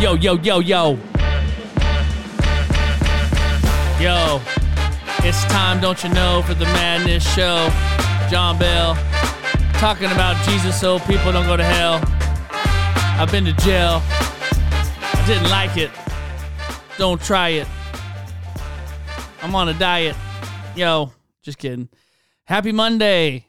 Yo, yo, yo, yo. Yo. It's time, don't you know, for the Madness Show. John Bell talking about Jesus so people don't go to hell. I've been to jail. I didn't like it. Don't try it. I'm on a diet. Yo, just kidding. Happy Monday.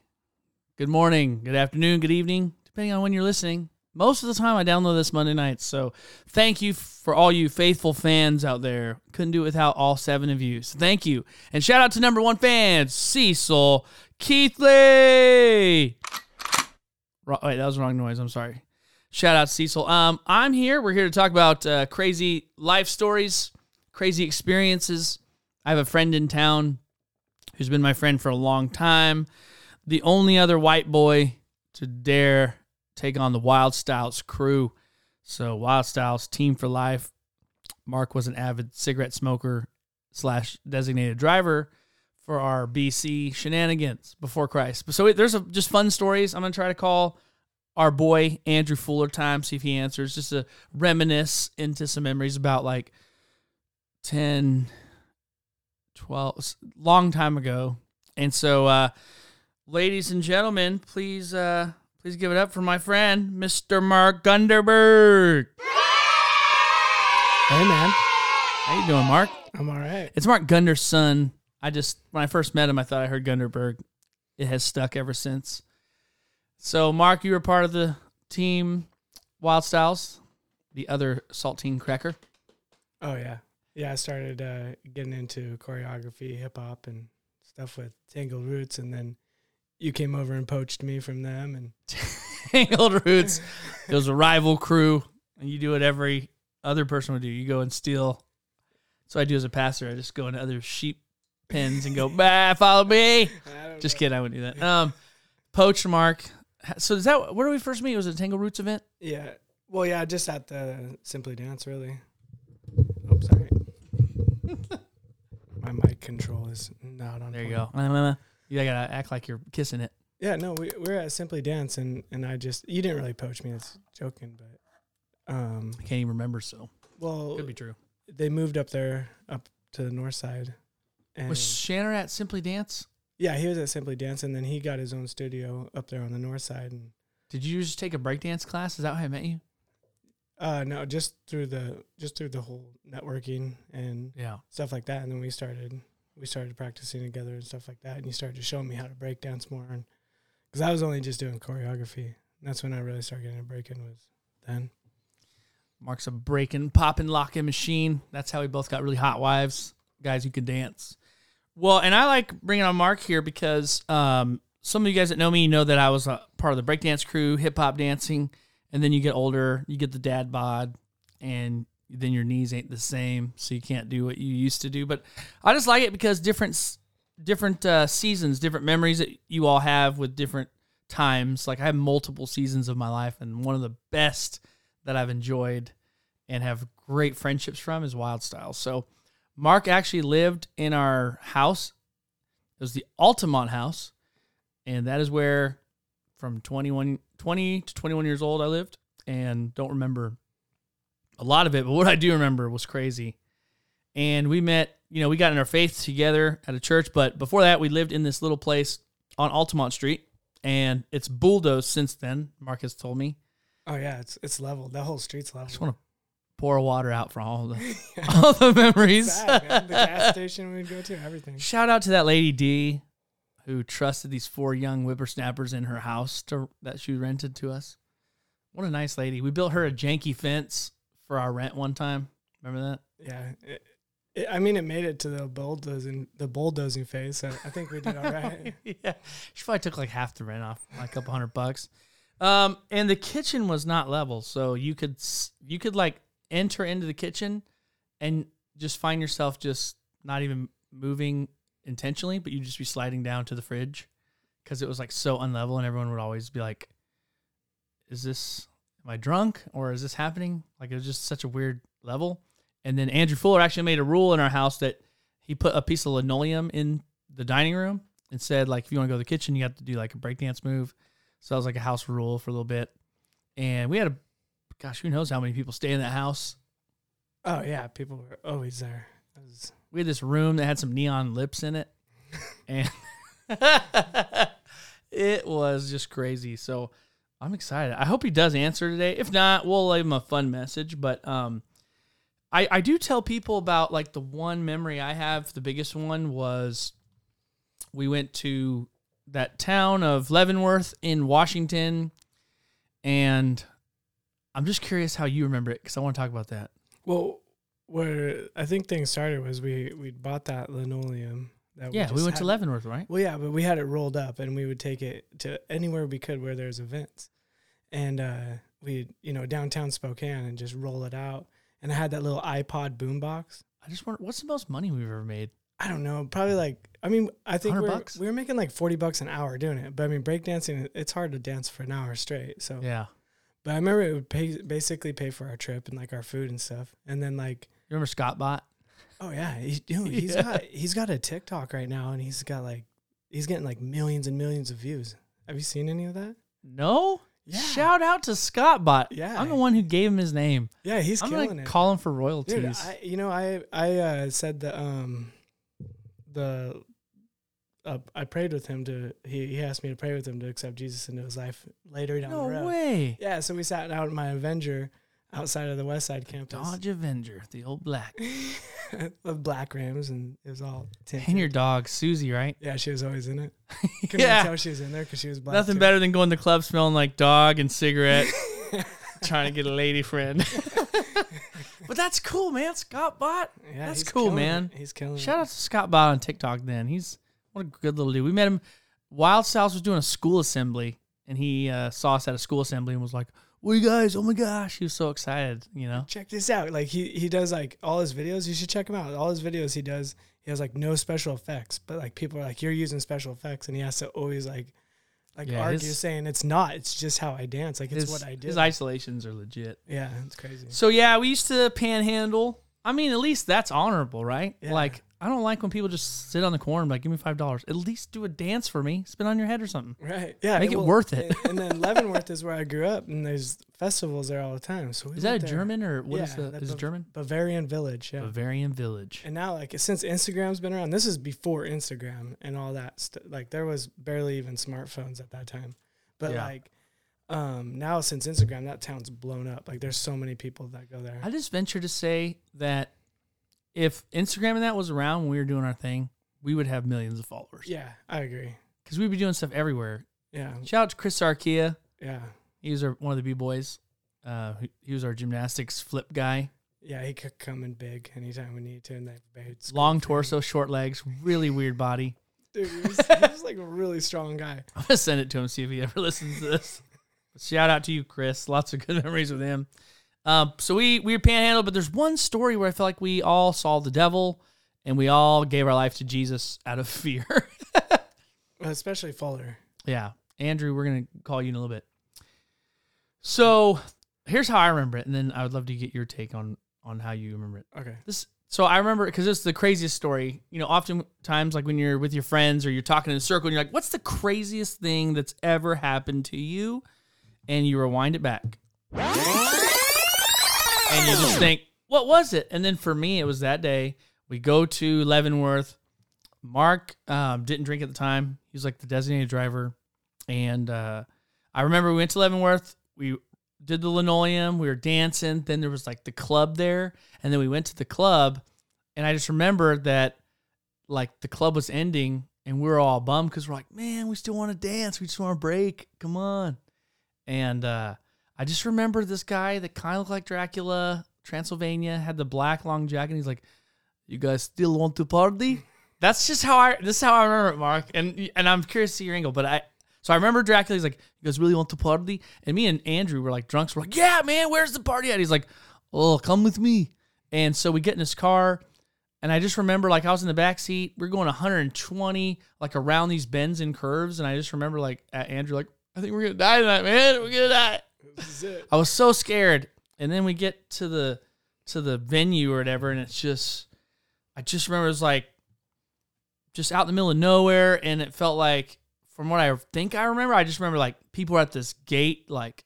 Good morning, good afternoon, good evening, depending on when you're listening. Most of the time, I download this Monday nights. So thank you for all you faithful fans out there. Couldn't do it without all seven of you. So thank you. And shout out to number one fans, Cecil Keithley. Wait, that was wrong noise. I'm sorry. Shout out Cecil. Um, I'm here. We're here to talk about uh, crazy life stories, crazy experiences. I have a friend in town who's been my friend for a long time. The only other white boy to dare take on the Wyldstylez crew. So Wyldstylez team for life. Mark was an avid cigarette smoker slash designated driver for our BC shenanigans before Christ. So there's a, just fun stories. I'm gonna try to call our boy Andrew Fuller time, see if he answers, just to reminisce into some memories about like 10, 12, s- long time ago. And so, uh, ladies and gentlemen, please, uh, please give it up for my friend, Mr. Mark Gunderburg. Hey man, How you doing, Mark? I'm all right. It's Mark Gunder's son. I just when I first met him, I thought I heard Gunderburg. It has stuck ever since. So, Mark, you were part of the team Wyldstylez, the other saltine cracker. Oh yeah, yeah. I started uh, getting into choreography, hip hop, and stuff with Tangled Roots, and then you came over and poached me from them, and Tangled Roots. It was a rival crew, and you do what every other person would do. You go and steal. So I do as a pastor. I just go into other sheep pens and go, bah, follow me. Just kidding. I wouldn't do that. Um, poach Mark. So is that where did we first meet? Was it a Tangled Roots event? Yeah. Well, yeah, just at the Simply Dance, really. Oh, sorry. My mic control is not on. There you go. You gotta act like you're kissing it. Yeah, no, we we we're at Simply Dance, and and I just you didn't really poach me. It's joking, but um, I can't even remember. So well, could be true. they moved up there up to the north side, and Was Shanner at Simply Dance? Yeah, he was at Simply Dance, and then he got his own studio up there on the north side. And Did you just take a breakdance class? Is that how I met you? uh, no, just through the just through the whole networking and Yeah. stuff like that. And then we started we started practicing together and stuff like that. And he started to show me how to break dance more, and because I was only just doing choreography. And that's when I really started getting a breaking was then. Mark's a breaking, popping, locking machine. That's how we both got really hot wives, guys who can dance. Well, and I like bringing on Mark here because um, some of you guys that know me know that I was a part of the breakdance crew, hip hop dancing, and then you get older, you get the dad bod, and then your knees ain't the same, so you can't do what you used to do. But I just like it because different, different uh, seasons, different memories that you all have with different times. Like I have multiple seasons of my life, and one of the best that I've enjoyed and have great friendships from is Wyldstylez. So Mark actually lived in our house. It was the Altamont house. And that is where from 21, 20 to 21 years old I lived and don't remember a lot of it, but what I do remember was crazy. And we met, you know, we got in our faith together at a church, but before that we lived in this little place on Altamont Street and it's bulldozed since then, Mark has told me. Oh yeah, it's it's leveled. That whole street's leveled. I just want to pour water out for all the all the memories. Sad. The gas station we'd go to, everything. Shout out to that lady D, who trusted these four young whippersnappers in her house to that she rented to us. What a nice lady. We built her a janky fence for our rent one time. Remember that? Yeah. It, it, I mean, it made it to the bulldozing, the bulldozing phase. So I think we did all right. yeah, she probably took like half the rent off, like a couple hundred bucks. Um, and the kitchen was not level, so you could you could like enter into the kitchen and just find yourself just not even moving intentionally, but you'd just be sliding down to the fridge because it was like so unlevel, and everyone would always be like, "Is this am I drunk or is this happening?" Like it was just such a weird level. And then Andrew Fuller actually made a rule in our house that he put a piece of linoleum in the dining room and said like if you want to go to the kitchen you have to do like a breakdance move so that was like a house rule for a little bit and we had a gosh who knows how many people stay in that house Oh yeah, people were always there. Was- We had this room that had some neon lips in it, and it was just crazy. So I'm excited. I hope he does answer today. If not, we'll leave him a fun message. But um, I I do tell people about like the one memory I have. The biggest one was we went to that town of Leavenworth in Washington, and I'm just curious how you remember it because I want to talk about that. well, where I think things started was we we bought that linoleum. That Yeah, we just went to Leavenworth, right? Well, yeah, but we had it rolled up, and we would take it to anywhere we could where there's events, and uh, we you know downtown Spokane and just roll it out. And I had that little iPod boombox. I just wonder what's the most money we've ever made. I don't know, probably like I mean I think we're, bucks? we were making like forty bucks an hour doing it. But I mean breakdancing, it's hard to dance for an hour straight. So, Yeah. but I remember it would pay basically pay for our trip and like our food and stuff. And then like You remember Scott Bot? Oh yeah, he, dude, he's Yeah. got he's got a TikTok right now, and he's got like he's getting like millions and millions of views. Have you seen any of that? No. Yeah. Shout out to Scott Bot. Yeah. I'm the one who gave him his name. Yeah, he's I'm killing gonna it. call him for Dude, royalties. I, you know, I I uh, said the um the uh, I prayed with him to he, he asked me to pray with him to accept Jesus into his life later down no the road. way. Yeah, so we sat out in my Avenger outside of the West Side campus Dodge Avenger, the old black. of black rims, and it was all tinted. And your dog, Susie, right? yeah, she was always in it. Couldn't yeah. tell she was in there because she was black. Nothing too. better than going to the club smelling like dog and cigarette, trying to get a lady friend. but that's cool, man. Scott Bot. Yeah, That's cool, man. it. He's killing Shout it. out to Scott Bot on TikTok. Then he's what a good little dude. We met him. Wyldstylez was doing a school assembly, and he uh, saw us at a school assembly and was like, "Well, you guys, oh my gosh!" He was so excited. You know, Check this out. Like he he does like all his videos. You should check him out. All his videos he does. He has like no special effects, but like people are like, "You're using special effects," and he has to always like like Yeah, argue his- saying it's not. It's just how I dance. Like it's his, what I do. his isolations are legit. yeah, it's crazy. So yeah, we used to panhandle. I mean, at least that's honorable, right? Yeah. Like, I don't like when people just sit on the corner and be like, "Give me five dollars." At least do a dance for me. Spin on your head or something. Right. Yeah. Make it worth it. And, then Leavenworth is where I grew up, and there's festivals there all the time. So Is that a there. German or what is Yeah, the? that Is it Bav- German? Bavarian Village? Yeah. Bavarian Village. And now, like since Instagram's been around, this is before Instagram and all that. St- like there was barely even smartphones at that time. But Yeah. like um, now, since Instagram, that town's blown up. Like there's so many people that go there. I just venture to say that if Instagram and that was around when we were doing our thing, we would have millions of followers. yeah, I agree. Because we'd be doing stuff everywhere. Yeah, Shout out to Chris Sarkia. yeah, He was our, one of the B boys. Uh, he- was our gymnastics flip guy. yeah. He could come in big anytime we need to. And that it's Long torso, short legs, really weird body. Dude, he was, he was like a really strong guy. I'm gonna send it to him see if he ever listens to this. Shout out to you, Chris. Lots of good memories with him. Um, so we we were panhandled, but there's one story where I feel like we all saw the devil and we all gave our life to Jesus out of fear. Especially Fuller. yeah, Andrew, we're gonna call you in a little bit. So here's how I remember it, and then I would love to get your take on on how you remember it. Okay. This so I remember because it's the craziest story. You know, oftentimes like when you're with your friends or you're talking in a circle and you're like, "What's the craziest thing that's ever happened to you?" And you rewind it back, and you just think, "What was it?" And then for me, it was that day we go to Leavenworth. Mark um, didn't drink at the time; he was like the designated driver, and uh, I remember we went to Leavenworth. We did the linoleum. We were dancing. Then there was like the club there, and then we went to the club, and I just remember that like the club was ending, and we were all bummed because we're like, man, we still want to dance. We just want to break. Come on. And uh, I just remember this guy that kind of looked like Dracula, Transylvania, had the black long jacket. And he's like, "You guys still want to party?" That's just how I. This is how I remember it, Mark. And and I'm curious to see your angle, but I. So I remember Dracula. He's like, "You guys really want to party?" And me and Andrew were like drunks. We're like, "Yeah, man, where's the party at?" He's like, "Oh, come with me." And so we get in his car, and I just remember like I was in the back seat. We are going 120 like around these bends and curves, and I just remember like Andrew like, "I think we're gonna die tonight, man. We're gonna die." This is it. I was so scared. And then we get to the to the venue or whatever, and it's just I just remember it was like just out in the middle of nowhere, and it felt like from what I think I remember, I just remember like people at this gate, like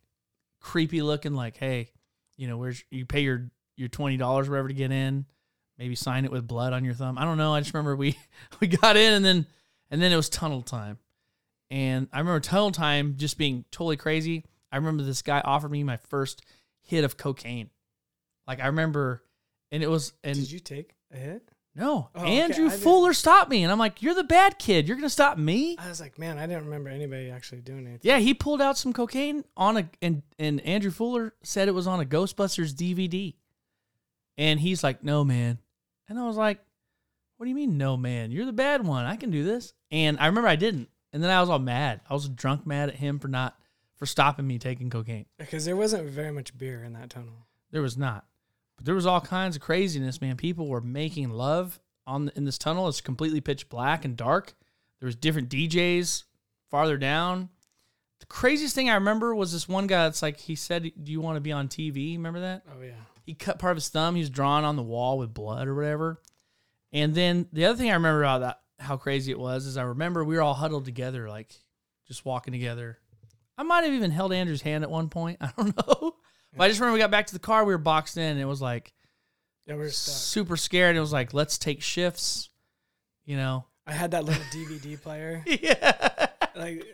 creepy looking, like, hey, you know, where's you pay your your twenty dollars whatever to get in. Maybe sign it with blood on your thumb. I don't know. I just remember we we got in and then and then it was tunnel time. And I remember tunnel time just being totally crazy. I remember this guy offered me my first hit of cocaine. Like I remember and it was and Did you take a hit? no, Oh, okay. Andrew didn't- Fuller stopped me and I'm like, "You're the bad kid. You're going to stop me?" I was like, man, I didn't remember anybody actually doing it." Yeah, he pulled out some cocaine on a and and Andrew Fuller said it was on a Ghostbusters DVD. And he's like, "No, man." And I was like, "What do you mean, no, man? You're the bad one. I can do this." And I remember I didn't. And then I was all mad. I was drunk mad at him for not for stopping me taking cocaine. Because there wasn't very much beer in that tunnel. There was not. But there was all kinds of craziness, man. People were making love on in this tunnel. It's completely pitch black and dark. There was different DJs farther down. The craziest thing I remember was this one guy that's like he said, "Do you want to be on TV?" Remember that? Oh yeah. He cut part of his thumb. He was drawn on the wall with blood or whatever. And then the other thing I remember about that, how crazy it was, is I remember we were all huddled together, like just walking together. I might have even held Andrew's hand at one point. I don't know. But I just remember we got back to the car, we were boxed in, and it was like Yeah, we were stuck. super scared. It was like, let's take shifts, you know? I had that little DVD player. Yeah. Like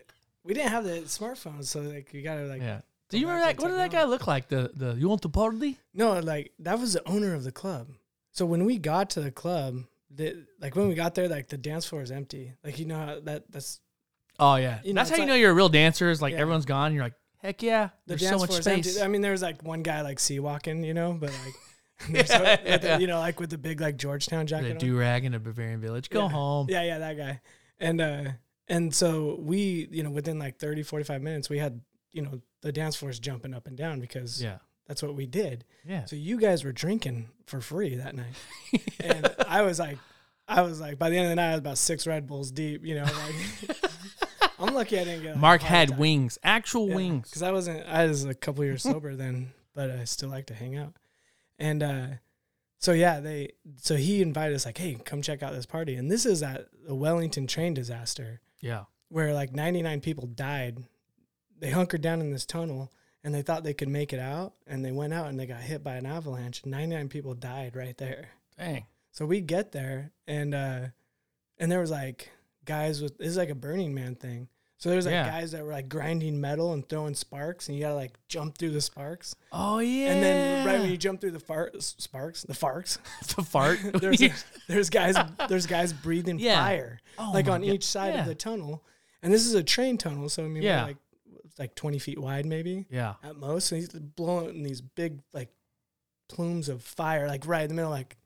we didn't have the smartphones, so like you gotta like Yeah. Do you remember that? What did that guy look like? The the you want the party? No, like that was the owner of the club. So when we got to the club, the, like when we got there, like the dance floor is empty. Like you know how that that's Oh yeah, You know, that's how it's you like- know you're a real dancer. Is like Yeah. everyone's gone. And you're like, heck yeah, the there's dance so much floor is space. empty. I mean, there was like one guy like sea walking, you know, but like there's a- with the- you know, like with the big like Georgetown a jacket. on. do rag in a Bavarian village. Go Yeah. home. Yeah, yeah, that guy. And uh and so we, you know, within like 30 45 minutes, we had, you know, the dance floors jumping up and down because Yeah. that's what we did. Yeah. So you guys were drinking for free that night. And I was like I was like by the end of the night I was about 6 Red Bulls deep, you know, like I'm lucky I didn't get Mark had attack. wings, actual wings. Because I wasn't, I was a couple years sober then, but I still like to hang out. And uh, so yeah, they, so he invited us like, hey, come check out this party. And this is at the Wellington train disaster Yeah. where like 99 people died. They hunkered down in this tunnel and they thought they could make it out. And they went out and they got hit by an avalanche. 99 people died right there. Dang. So we get there and uh and there was like guys with this is like a Burning Man thing. So there's like Yeah. guys that were like grinding metal and throwing sparks and you gotta like jump through the sparks. Oh yeah. And then right when you jump through the far- sparks, the farks, the fart. there's there's guys there's guys breathing Yeah. fire Oh like on God. each side Yeah. of the tunnel. And this is a train tunnel, so I mean Yeah. like like 20 feet wide maybe Yeah. at most. And he's blowing these big like plumes of fire like right in the middle like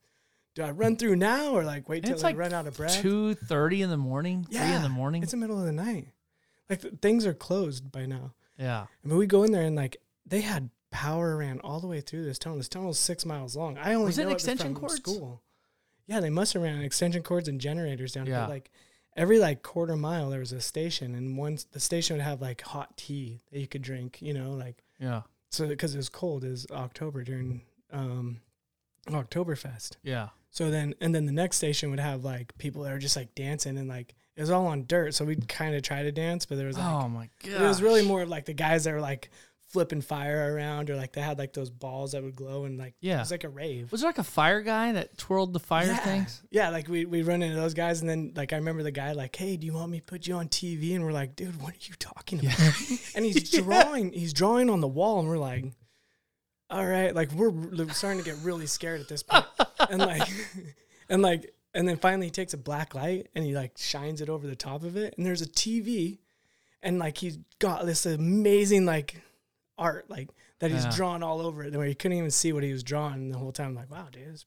do I run through now or like wait till I like run out of breath? Two thirty in the morning. Three in the morning. It's the middle of the night. Like th- things are closed by now. yeah. I mean, we go in there and like they had power ran all the way through this tunnel. This tunnel is six miles long. I only Was it know extension from cords? School. Yeah, they must have ran extension cords and generators down. Yeah. Like every like quarter mile there was a station, and once the station would have like hot tea that you could drink. You know, like Yeah. so because it was cold. It was October during um, Oktoberfest. Yeah. So then, and then the next station would have like people that are just like dancing and like it was all on dirt. So we'd kind of try to dance, but there was like, oh my god. it was really more of like the guys that were like flipping fire around or like they had like those balls that would glow and like, Yeah. it was like a rave. Was there like a fire guy that twirled the fire yeah. things? Yeah. Like we, we run into those guys. And then like, I remember the guy like, Hey, do you want me to put you on TV? And we're like, dude, what are you talking about? and he's drawing, he's drawing on the wall and we're like, all right, like we're starting to get really scared at this point. and like, and like, and then finally he takes a black light and he like shines it over the top of it. And there's a TV and like he's got this amazing like art, like that he's Yeah. drawn all over it where you couldn't even see what he was drawing the whole time. I'm like, wow, dude, that's-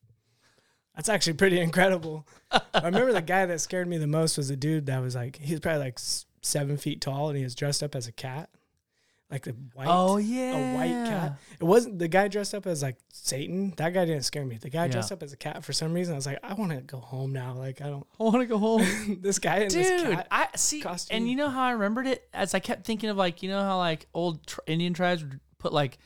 that's actually pretty incredible. I remember the guy that scared me the most was a dude that was like, he was probably like seven feet tall and he was dressed up as a cat, like the white. oh yeah. A white cat. It wasn't the guy dressed up as like Satan. That guy didn't scare me. The guy Yeah. dressed up as a cat for some reason. I was like, I want to go home now. Like I don't. I want to go home. this guy and this Dude, cat. I see, costume. and you know how I remembered it as I kept thinking of like you know how like old tr- Indian tribes would put like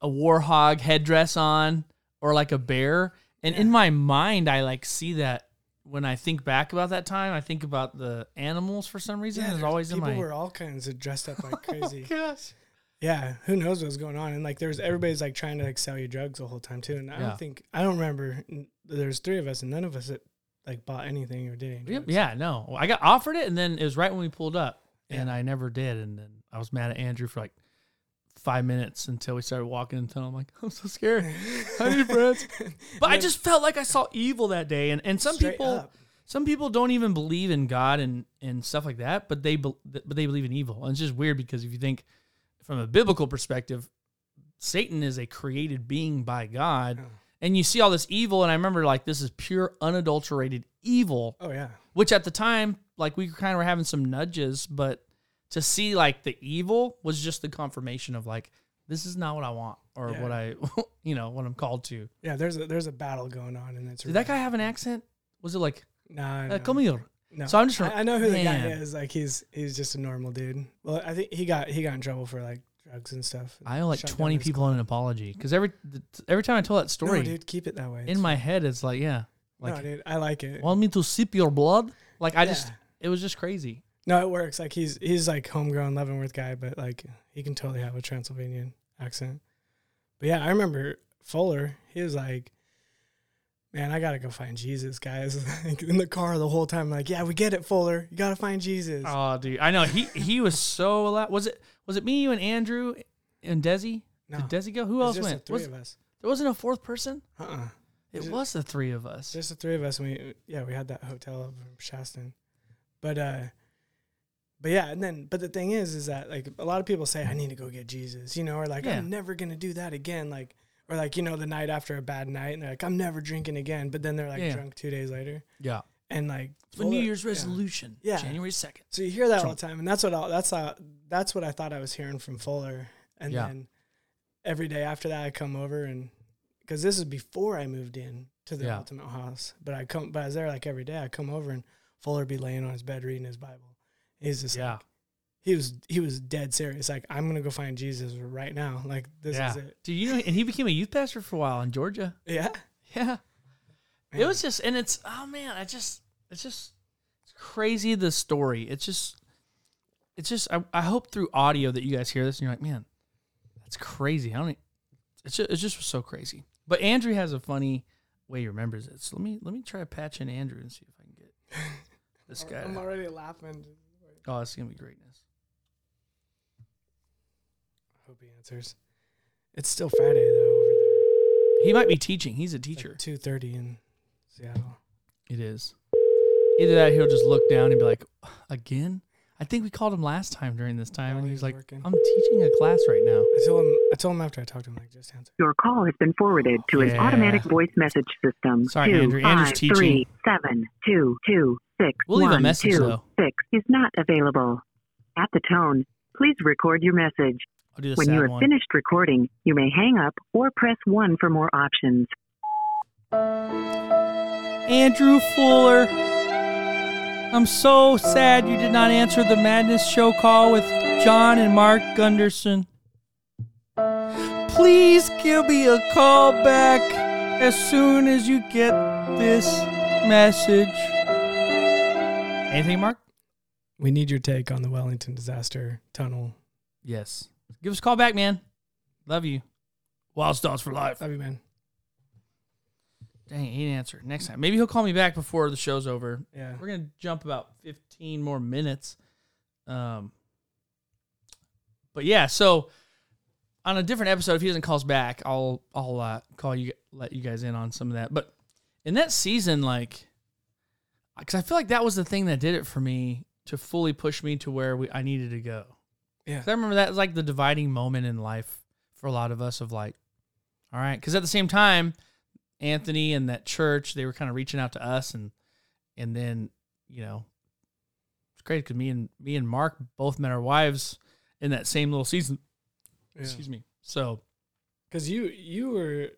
a war hog headdress on or like a bear, and in my mind I like see that when I think back about that time. I think about the animals for some reason. yeah, there's- always in people my were all kinds of dressed up like oh, crazy. gosh. Yeah, who knows what's going on? And like, there's everybody's like trying to like sell you drugs the whole time too. And I Yeah. don't think I don't remember. There's three of us, and none of us that like bought anything or did any Yeah, no. Well, I got offered it, and then it was right when we pulled up, and I never did. And then I was mad at Andrew for like five minutes until we started walking in the tunnel. I'm like, I'm so scared. I need friends. But I just felt like I saw evil that day, and and some Straight people, up. some people don't even believe in God and and stuff like that, but they but they believe in evil, and it's just weird because if you think from a biblical perspective, Satan is a created being by God. Oh. And you see all this evil, and I remember like this is pure unadulterated evil Oh yeah, which at the time like we kind of were having some nudges but to see like the evil was just the confirmation of like this is not what i want or Yeah. what i you know what i'm called to yeah. There's a there's a battle going on, and it's did that guy have an accent was it like Nah, uh, no. come here No. So I'm just- I, I know who the guy man. is. Like he's he's just a normal dude. Well, I think he got he got in trouble for like drugs and stuff. i owe like Shut down 20 his people an apology because every every time i tell that story No, dude, keep it that way. in my head it's like yeah like no, dude, I like it. want me to sip your blood like i just Yeah. it was just crazy No, it works. Like he's he's like homegrown Leavenworth guy, but like he can totally have a Transylvanian accent. But yeah, I remember Fuller. He was like, "Man, I gotta go find Jesus, guys." in the car the whole time, like, "Yeah, we get it, Fuller. You gotta find Jesus." oh dude i know he he was so loud was it was it me you and andrew and desi no, did desi go who it's else went the three was, of us. There wasn't a fourth person. Uh uh It was the three of us. Just the three of us, and we yeah we had that hotel up in Shaston, but uh, but yeah, and then but the thing is, is that like a lot of people say I need to go get Jesus, you know, or like Yeah. I'm never gonna do that again, like or like you know the night after a bad night, and they're like I'm never drinking again, but then they're like Yeah. drunk two days later, Yeah. and like For New Year's resolution. Yeah. January second. So you hear that all the time, and that's what I, that's uh, that's what I thought I was hearing from Fuller, and Yeah. then every day after that I come over and because this is before I moved in to the Yeah. Altamont House, but I come, but I was there like every day. I come over and Fuller be laying on his bed reading his Bible. He's just Yeah. like, he was he was dead serious. Like I'm gonna go find Jesus right now. Like this yeah. is it. Do you know? And he became a youth pastor for a while in Georgia. Yeah. Yeah. It was just, and it's oh man, I just, it's just, it's crazy the story. It's just, it's just. I, I hope through audio that you guys hear this and you're like, man, that's crazy. I don't. It's just, it's just so crazy. But Andrew has a funny way he remembers it. So let me let me try patching Andrew and see if I can get this guy. I'm already laughing. Oh, it's gonna be greatness. I hope he answers. It's still Friday though over there. He might be teaching. He's a teacher. Two thirty in Seattle. It is. Either that, or he'll just look down and be like, "Again." I think we called him last time during this time, Oh, and he he's like, working. "I'm teaching a class right now." I told him. I told him after I talked to him, like, just answer. Your call has been forwarded to an Yeah. automatic voice message system. Sorry, Two, Andrew. Andrew's five, teaching. three, seven, two, two, six, We'll leave a one, message, two, though. six is not available. At the tone, please record your message. I'll do the When sad you have one. finished recording, you may hang up or press 1 for more options. Andrew Fuller. I'm so sad you did not answer the Madness Show call with John and Mark Gunderson. Please give me a call back as soon as you get this message. Anything, Mark? We need your take on the Wellington disaster tunnel. Yes. Give us a call back, man. Love you. Wild Stars for life. Love you, man. Dang, he didn't answer. Next time. Maybe he'll call me back before the show's over. Yeah. We're gonna jump about fifteen more minutes. Um, but yeah, so on a different episode, if he doesn't call us back, I'll I'll uh, call you, let you guys in on some of that. But in that season, like, because I feel like that was the thing that did it for me to fully push me to where we I needed to go. Yeah. 'Cause I remember that was like the dividing moment in life for a lot of us of like, all right, because at the same time, Anthony and that church they were kind of reaching out to us and and then you know it's great because me and me and Mark both met our wives in that same little season. Excuse me. So Because you you were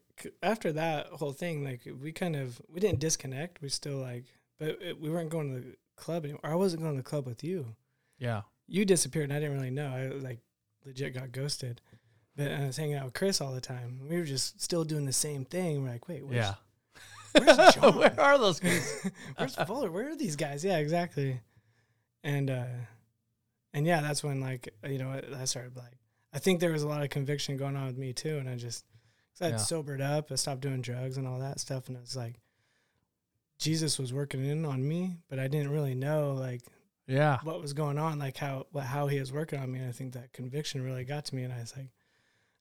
after that whole thing, like we kind of we didn't disconnect. We still like, but it, we weren't going to the club anymore. I wasn't going to the club with you. yeah, You disappeared, and I didn't really know. I like legit got ghosted. But I was hanging out with Chris all the time. We were just still doing the same thing. We're like, wait, where's, yeah. where's John? Where are those guys? Where's Fuller? Where are these guys? Yeah, exactly. And uh and yeah, that's when like you know I started like I think there was a lot of conviction going on with me too, and I just cause I Yeah. sobered up, I stopped doing drugs and all that stuff, and I was like, Jesus was working in on me, but I didn't really know like Yeah. what was going on, like how how he was working on me. And I think that conviction really got to me. And I was like,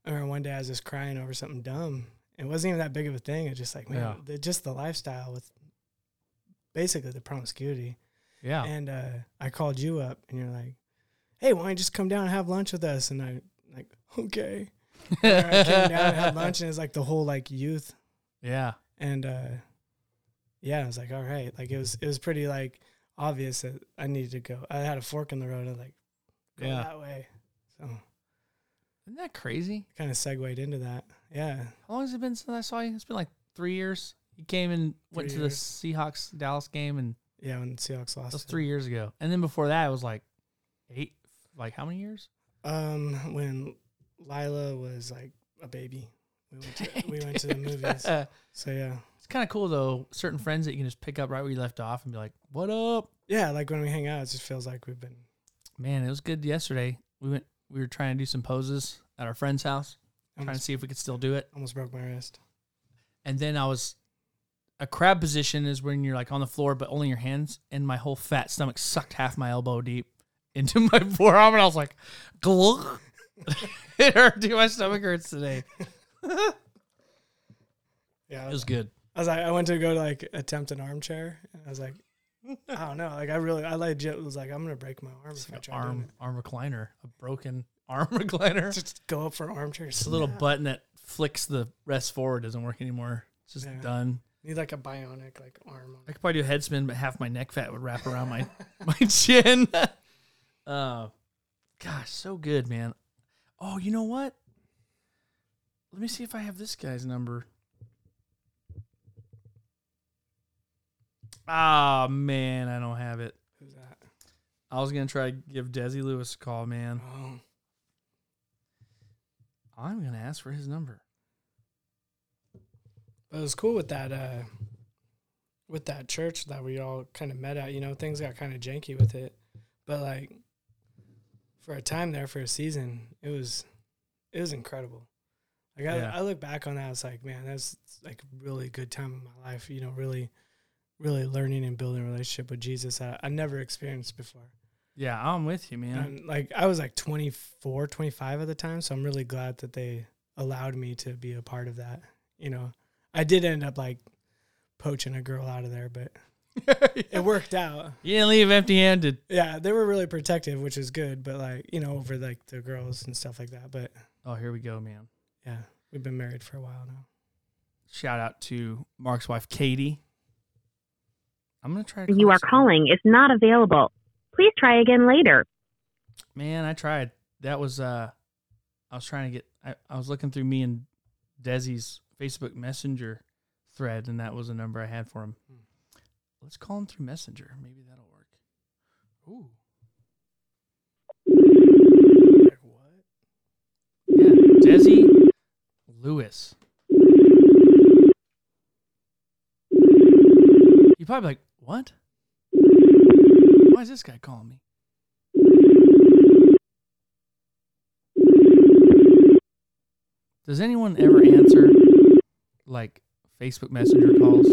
I remember one day I was just crying over something dumb. It wasn't even that big of a thing. It's just like, man, Yeah. the, just the lifestyle with basically the promiscuity. Yeah. And uh, I called you up, and you're like, "Hey, why don't you just come down and have lunch with us?" And I like, okay. I came down and had lunch, and it's like the whole like youth, yeah. and uh, yeah, I was like, all right, like it was it was pretty like obvious that I needed to go. I had a fork in the road, and like go Yeah. that way. So Isn't that crazy? kind of segued into that. Yeah, How long has it been since I saw you? It's been like three years. You came and went Three to years. the Seahawks Dallas game, and yeah. When the Seahawks that lost, was three years ago. And then before that, it was like eight. Like how many years? Um, when Lila was like a baby, we went to, we went to the movies. Uh, so yeah, It's kind of cool though. Certain friends that you can just pick up right where you left off and be like, "What up, yeah. Like when we hang out, it just feels like we've been. man?" It was good yesterday. We went. We were trying to do some poses at our friend's house, trying to Almost, see if we could still do it. almost broke my wrist. And then I was. A crab position is when you're like on the floor, but only your hands, and my whole fat stomach sucked half my elbow deep into my forearm, and I was like, "Glug." it hurt. Dude, my stomach hurts today. Yeah, It was good. I was like, I went to go to like attempt an armchair, and I was like, I don't know, like I really, I legit was like, I'm gonna break my arm It's if I try an doing arm arm recliner, a broken arm recliner. Just go up for an armchair. It's a little button that flicks the rest forward. Doesn't work anymore. It's just Yeah. done. Need like a bionic like arm. I could probably do a head spin, but half my neck fat would wrap around my my chin. uh, gosh, so good, man. Oh, you know what? Let me see if I have this guy's number. Ah, man, I don't have it. Who's that? I was gonna try to give Desi Lewis a call, man. Oh, I'm gonna ask for his number. but it was cool with that. uh With that church that we all kind of met at, you know, things got kind of janky with it, but like for a time there for a season, it was it was incredible. Like I, Yeah. I look back on that, it's like, man, that's like a really good time in my life. You know, really, really learning and building a relationship with Jesus that I never experienced before. Yeah, I'm with you, man. And like I was like 24, 25 at the time, so I'm really glad that they allowed me to be a part of that. You know, I did end up like poaching a girl out of there, but it worked out. You didn't leave empty-handed. Yeah, they were really protective, which is good, but like, you know, over like the girls and stuff like that. But Oh, here we go, man. Yeah, we've been married for a while now. Shout out to Mark's wife, Katie. I'm gonna try. To You are this- calling is not available. Please try again later. Man, I tried. That was uh, I was trying to get. I, I was looking through me and Desi's Facebook Messenger thread, and that was a number I had for him. Hmm. Let's call him through Messenger. Maybe that'll work. Ooh, Like, what? yeah, Desi Lewis. You probably like what? Why is this guy calling me? Does anyone ever answer like Facebook Messenger calls?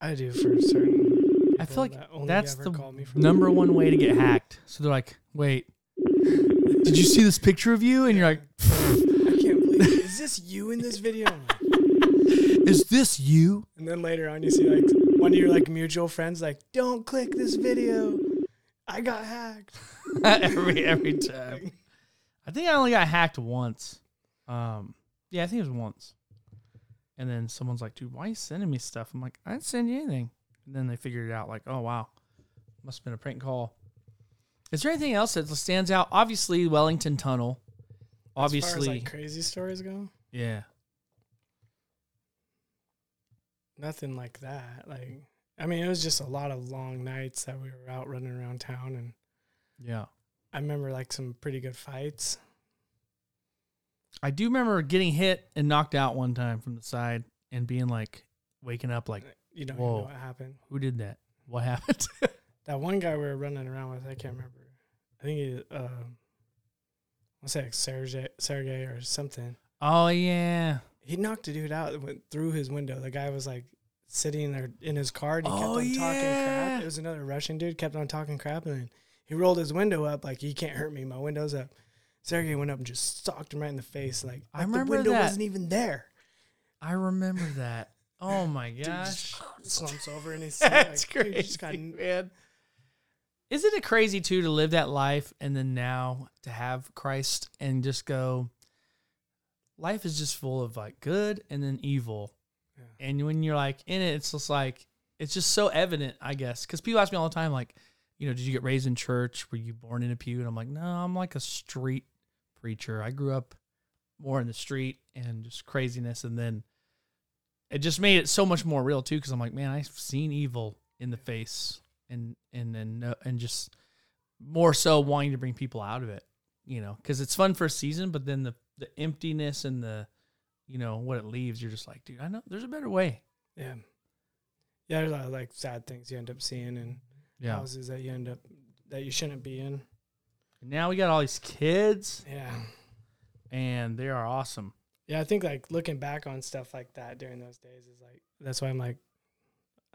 I do for certain. I feel like that that's the call me from number one way to get hacked. So they're like, "Wait, did you see this picture of you?" And you're like, I can't believe it. Is this you in this video? "Is this you?" And then later on, you see like one of your like mutual friends like, "Don't click this video. I got hacked." every every time. I think I only got hacked once. Um, yeah, I think it was once. And then someone's like, "Dude, why are you sending me stuff?" I'm like, "I didn't send you anything." And then they figured it out, like, "Oh wow, must have been a prank call." Is there anything else that stands out? Obviously, Wellington Tunnel. As far as, Obviously, like crazy stories go, yeah. nothing like that. Like, I mean, it was just a lot of long nights that we were out running around town, and Yeah. I remember like some pretty good fights. I do remember getting hit and knocked out one time from the side and being like waking up like, You don't even Whoa. know what happened. who did that? What happened? That one guy we were running around with, I can't remember. I think he, uh, I say Sergey, Sergey or something. Oh yeah. He knocked a dude out that went through his window. The guy was like sitting there in his car and he kept Oh, on talking crap. It was another Russian dude, kept on talking crap, and then he rolled his window up like he can't hurt me. My window's up. Sergey went up and just socked him right in the face. Like, I like remember the window that. wasn't even there. I remember that. Oh my Dude gosh. just slumps over in his seat. That's like, dude, just got- crazy, man. Isn't it crazy too to live that life and then now to have Christ and just go? Life is just full of like good and then evil, Yeah. and when you're like in it, it's just like it's just so evident, I guess. Because people ask me all the time, like, you know, did you get raised in church? Were you born in a pew? And I'm like, no, I'm like a street preacher. I grew up more in the street and just craziness, and then it just made it so much more real too. Because I'm like, man, I've seen evil in the face, and and and uh, and just more so wanting to bring people out of it, you know, because it's fun for a season, but then the the emptiness and the you know what it leaves, you're just like, dude, I know there's a better way. Yeah. Yeah, there's a lot of like sad things you end up seeing and Yeah. houses that you end up that you shouldn't be in. And Now we got all these kids, Yeah. and they are awesome. Yeah, I think like looking back on stuff like that during those days is like that's why I'm like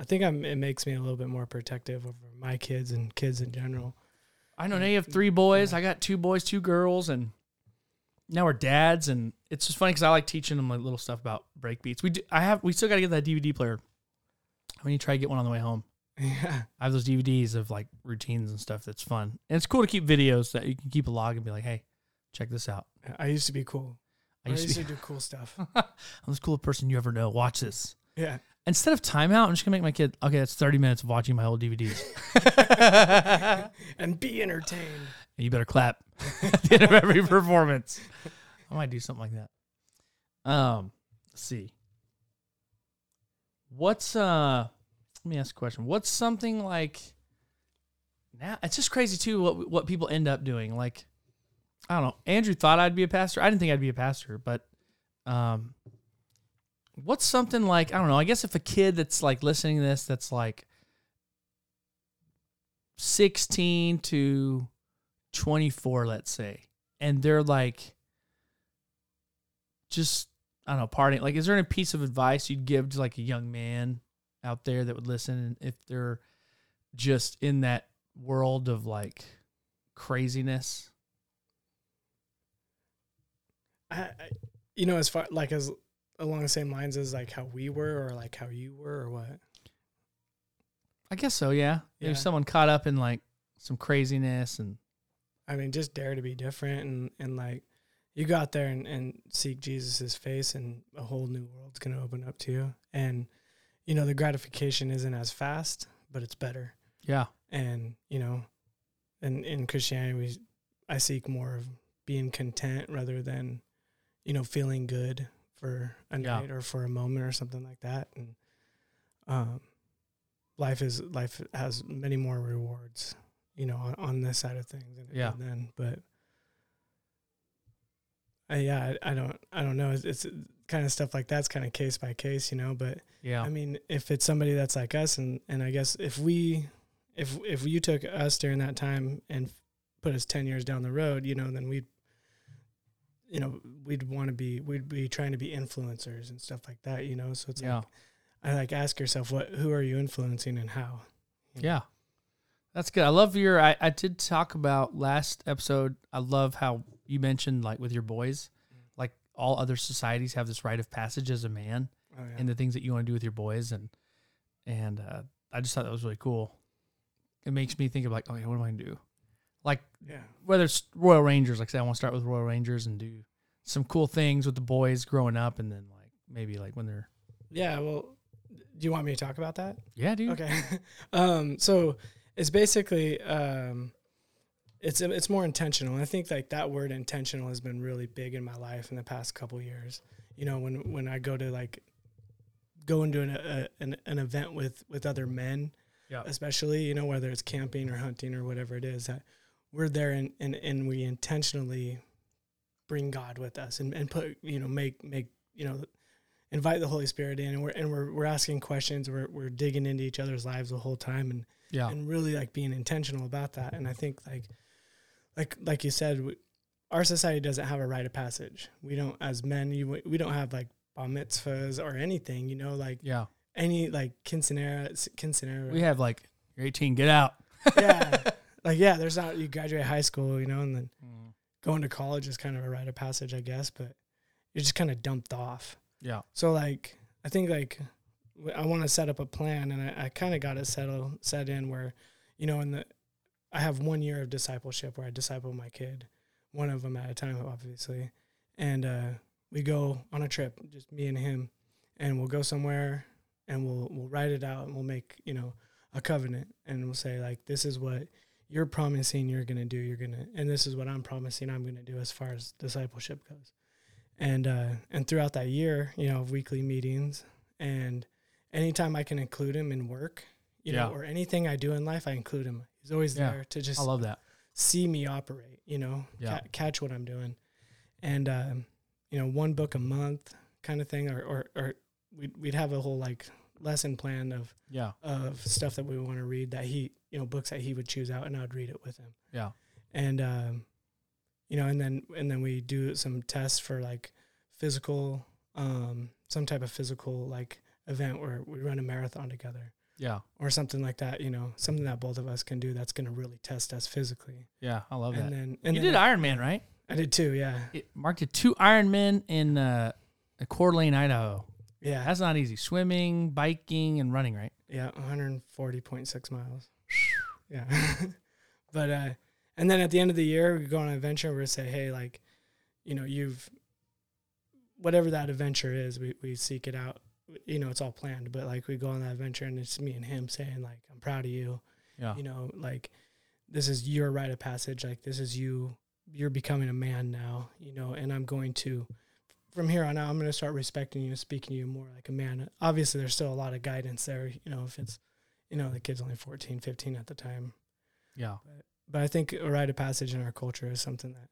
I think I'm it makes me a little bit more protective over my kids and kids in general. I know now you have three boys. I got two boys, two girls, and now we're dads. And it's just funny because I like teaching them like little stuff about break beats. We do, I have we still got to get that DVD player. I'm gonna try to get one on the way home. Yeah. I have those DVDs of like routines and stuff that's fun. And it's cool to keep videos that you can keep a log and be like, hey, check this out. I used to be cool. I used to be do cool stuff. I'm the coolest person you ever know. Watch this. Yeah. Instead of timeout, I'm just gonna make my kid okay, that's 30 minutes of watching my old DVDs. and be entertained. And you better clap at the end of every performance. I might do something like that. Um, let's see. What's uh? Let me ask a question. What's something like? Now it's just crazy too. What what people end up doing. Like, I don't know. Andrew thought I'd be a pastor. I didn't think I'd be a pastor, but um, what's something like? I don't know. I guess if a kid that's like listening to this, that's like sixteen to 24, let's say, and they're like, just, I don't know, partying. Like, is there any piece of advice you'd give to like a young man out there that would listen if they're just in that world of like craziness? I, I you know, as far like as along the same lines as like how we were or like how you were or what? I guess so, yeah. Yeah. There's someone caught up in like some craziness and I mean, just dare to be different and, and like you go out there and, and seek Jesus' face and a whole new world's gonna open up to you. And, you know, the gratification isn't as fast, but it's better. yeah, And, you know, and in Christianity we I seek more of being content rather than, you know, feeling good for a Yeah. night or for a moment or something like that. And um life is life has many more rewards, you know, on, on this side of things than Yeah. then. But uh, yeah, I, I don't I don't know. It's, it's kind of stuff like that's kind of case by case, you know. But yeah, I mean, if it's somebody that's like us, and and I guess if we, if if you took us during that time and put us ten years down the road, you know, then we'd, you know, we'd want to be, we'd be trying to be influencers and stuff like that, you know. So it's yeah. like, I like ask yourself, what, who are you influencing and how? Yeah. That's good. I love your I, I did talk about last episode. I love how you mentioned like with your boys, like all other societies have this rite of passage as a man Oh, yeah. and the things that you want to do with your boys and and uh, I just thought that was really cool. It makes me think of like, okay, what am I gonna do? Like yeah. whether it's Royal Rangers, like I say, I want to start with Royal Rangers and do some cool things with the boys growing up, and then like maybe like when they're Yeah. Well, do you want me to talk about that? yeah, dude, Okay. um, so it's basically um, it's it's more intentional. I think like that word intentional has been really big in my life in the past couple years. You know, when when I go to like go into an a, an, an event with with other men, Yeah. especially you know whether it's camping or hunting or whatever it is, that we're there and and, and we intentionally bring God with us and, and put you know make make you know invite the Holy Spirit in and we're and we're we're asking questions we're we're digging into each other's lives the whole time and yeah, and really like being intentional about that and I think like like like you said we, our society doesn't have a rite of passage. We don't, as men, you, we don't have like bar mitzvahs or anything. You know, like Yeah. any like quinceanera, quinceanera. We have like, you're 18, get out. yeah, like yeah. There's not you graduate high school, you know, and then Mm. going to college is kind of a rite of passage, I guess. But you're just kind of dumped off. Yeah. So like, I think like I want to set up a plan, and I, I kind of got it settled set in where, you know, in the I have one year of discipleship where I disciple my kid, one of them at a time, obviously, and uh, we go on a trip, just me and him, and we'll go somewhere, and we'll we'll write it out, and we'll make you know a covenant, and we'll say like this is what you're promising you're gonna do, you're gonna, and this is what I'm promising I'm gonna do as far as discipleship goes and uh, and throughout that year, you know, weekly meetings, and anytime I can include him in work, you know, or anything I do in life, I include him. He's always Yeah. there to just I love that. see me operate, you know, Yeah. ca- catch what I'm doing, and um, you know, one book a month kind of thing, or or, or we'd we'd have a whole like lesson plan of Yeah. of stuff that we want to read that he you know books that he would choose out, and I would read it with him Yeah. and um, you know, and then and then we do some tests for like physical, um, some type of physical like event where we run a marathon together Yeah. or something like that. You know, something that both of us can do that's going to really test us physically. Yeah. I love it. and that. then and you then did Iron Man, right? I did too. Yeah, It marked it two Iron Men in uh, Coeur d'Alene, Idaho. yeah, That's not easy. Swimming, biking, and running, right? yeah, 140.6 miles. Yeah, but uh, and then at the end of the year we go on an adventure. We're say, hey, like, you know, you've whatever that adventure is, we, we seek it out. You know, it's all planned, but like we go on that adventure and it's me and him saying like, I'm proud of you. Yeah. You know, like this is your rite of passage. Like this is you, you're becoming a man now, you know, and I'm going to, from here on out, I'm going to start respecting you and speaking to you more like a man. Obviously there's still a lot of guidance there, you know, if it's, you know, the kid's only 14, 15 at the time. Yeah. But I think a rite of passage in our culture is something that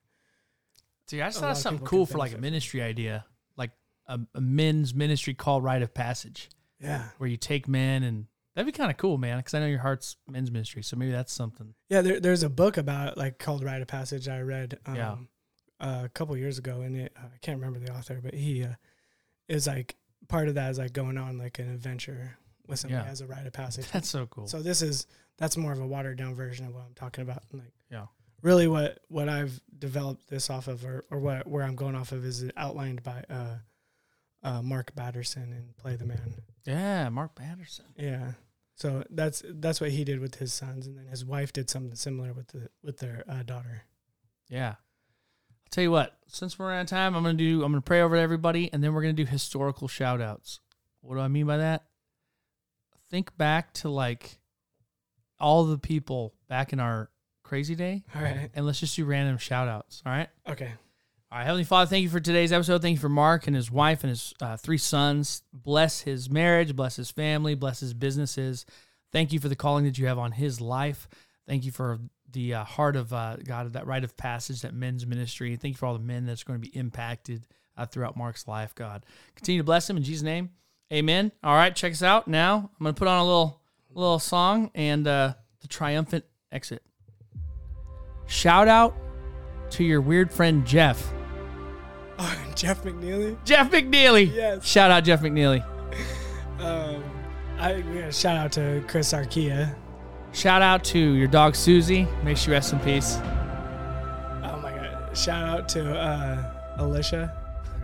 See, I just thought lot of of something cool for like a ministry idea, like a, a men's ministry called Rite of Passage, Yeah. where you take men and that'd be kind of cool, man. Because I know your heart's men's ministry, so maybe that's something. Yeah, there, there's a book about it, like called Rite of Passage I read um, Yeah. uh, a couple years ago, and it, I can't remember the author, but he uh, is like part of that is like going on like an adventure with somebody Yeah. as a rite of passage. That's so cool. So this is that's more of a watered down version of what I'm talking about. And like Yeah. really what what I've developed this off of, or, or what where I'm going off of, is outlined by uh, uh, Mark Batterson in Play the Man. yeah, Mark Batterson. Yeah. So that's that's what he did with his sons, and then his wife did something similar with the with their uh, daughter. Yeah. I'll tell you what, since we're out of time, I'm gonna do I'm gonna pray over to everybody and then we're gonna do historical shout outs. What do I mean by that? Think back to like all the people back in our crazy day All right. and let's just do random shout outs. All right. Okay. All right, Heavenly Father, thank you for today's episode. Thank you for Mark and his wife and his uh, three sons. Bless his marriage, bless his family, bless his businesses. Thank you for the calling that you have on his life. Thank you for the uh, heart of uh, God, that rite of passage, that men's ministry. Thank you for all the men that's going to be impacted uh, throughout Mark's life, God. Continue to bless him in Jesus' name. Amen. All right, check us out. Now I'm going to put on a little little song and uh, the triumphant exit. Shout out to your weird friend Jeff. Oh, Jeff McNeely. Jeff McNeely. Yes. Shout out Jeff McNeely. Um, I a shout out to Chris Arkia. Shout out to your dog Susie. May she rest in peace. Oh my god! Shout out to uh, Alicia.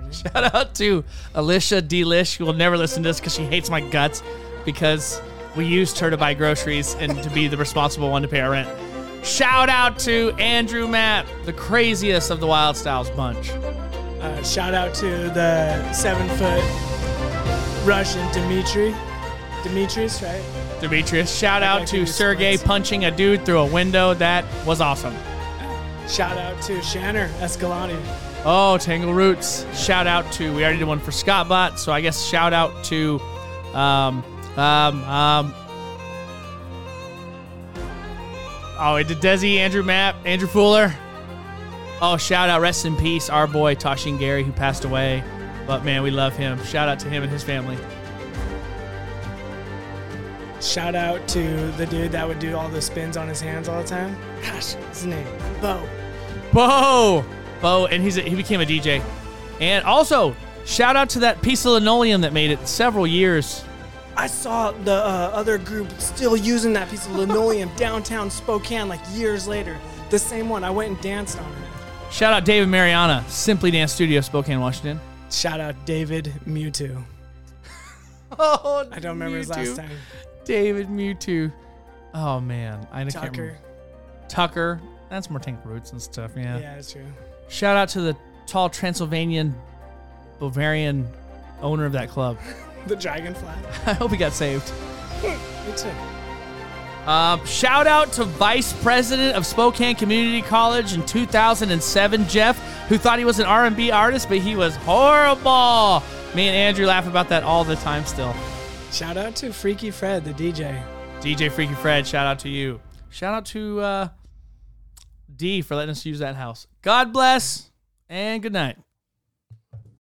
Shout out to Alicia Delish, who will never listen to this because she hates my guts because we used her to buy groceries and to be the responsible one to pay our rent. Shout out to Andrew Matt, the craziest of the Wyldstylez bunch. Uh, shout out to the seven foot Russian Dimitri. Demetrius, right? Demetrius. Shout out to Sergey punching a dude through a window. That was awesome. Shout out to Shanner Escalante. Oh, Tangle Roots. Shout out to, we already did one for Scott Bot, so I guess shout out to, um, um, um, oh, we did Desi, Andrew Mapp, Andrew Fuller. Oh, shout out, rest in peace, our boy Tashin Gary, who passed away. But man, we love him. Shout out to him and his family. Shout out to the dude that would do all the spins on his hands all the time. Gosh, his name? Bo. Bo! Bo, and he's a, he became a DJ. And also, shout out to that piece of linoleum that made it several years. I saw the uh, other group still using that piece of linoleum downtown Spokane like years later. The same one. I went and danced on it. Shout out David Mariana, Simply Dance Studio, Spokane, Washington. Shout out David Mewtwo. Oh, I don't remember his last time. David Mewtwo. Oh man, I can't Tucker. remember. Tucker. That's more tank roots and stuff. Yeah. Yeah, that's true. Shout out to the tall Transylvanian Bavarian owner of that club. The dragonfly. I hope he got saved. Me too. Um, shout out to Vice President of Spokane Community College in 2007, Jeff, who thought he was an R&B artist, but he was horrible. Me and Andrew laugh about that all the time still. Shout out to Freaky Fred, the DJ. DJ Freaky Fred, shout out to you. Shout out to uh, D for letting us use that house. God bless and good night.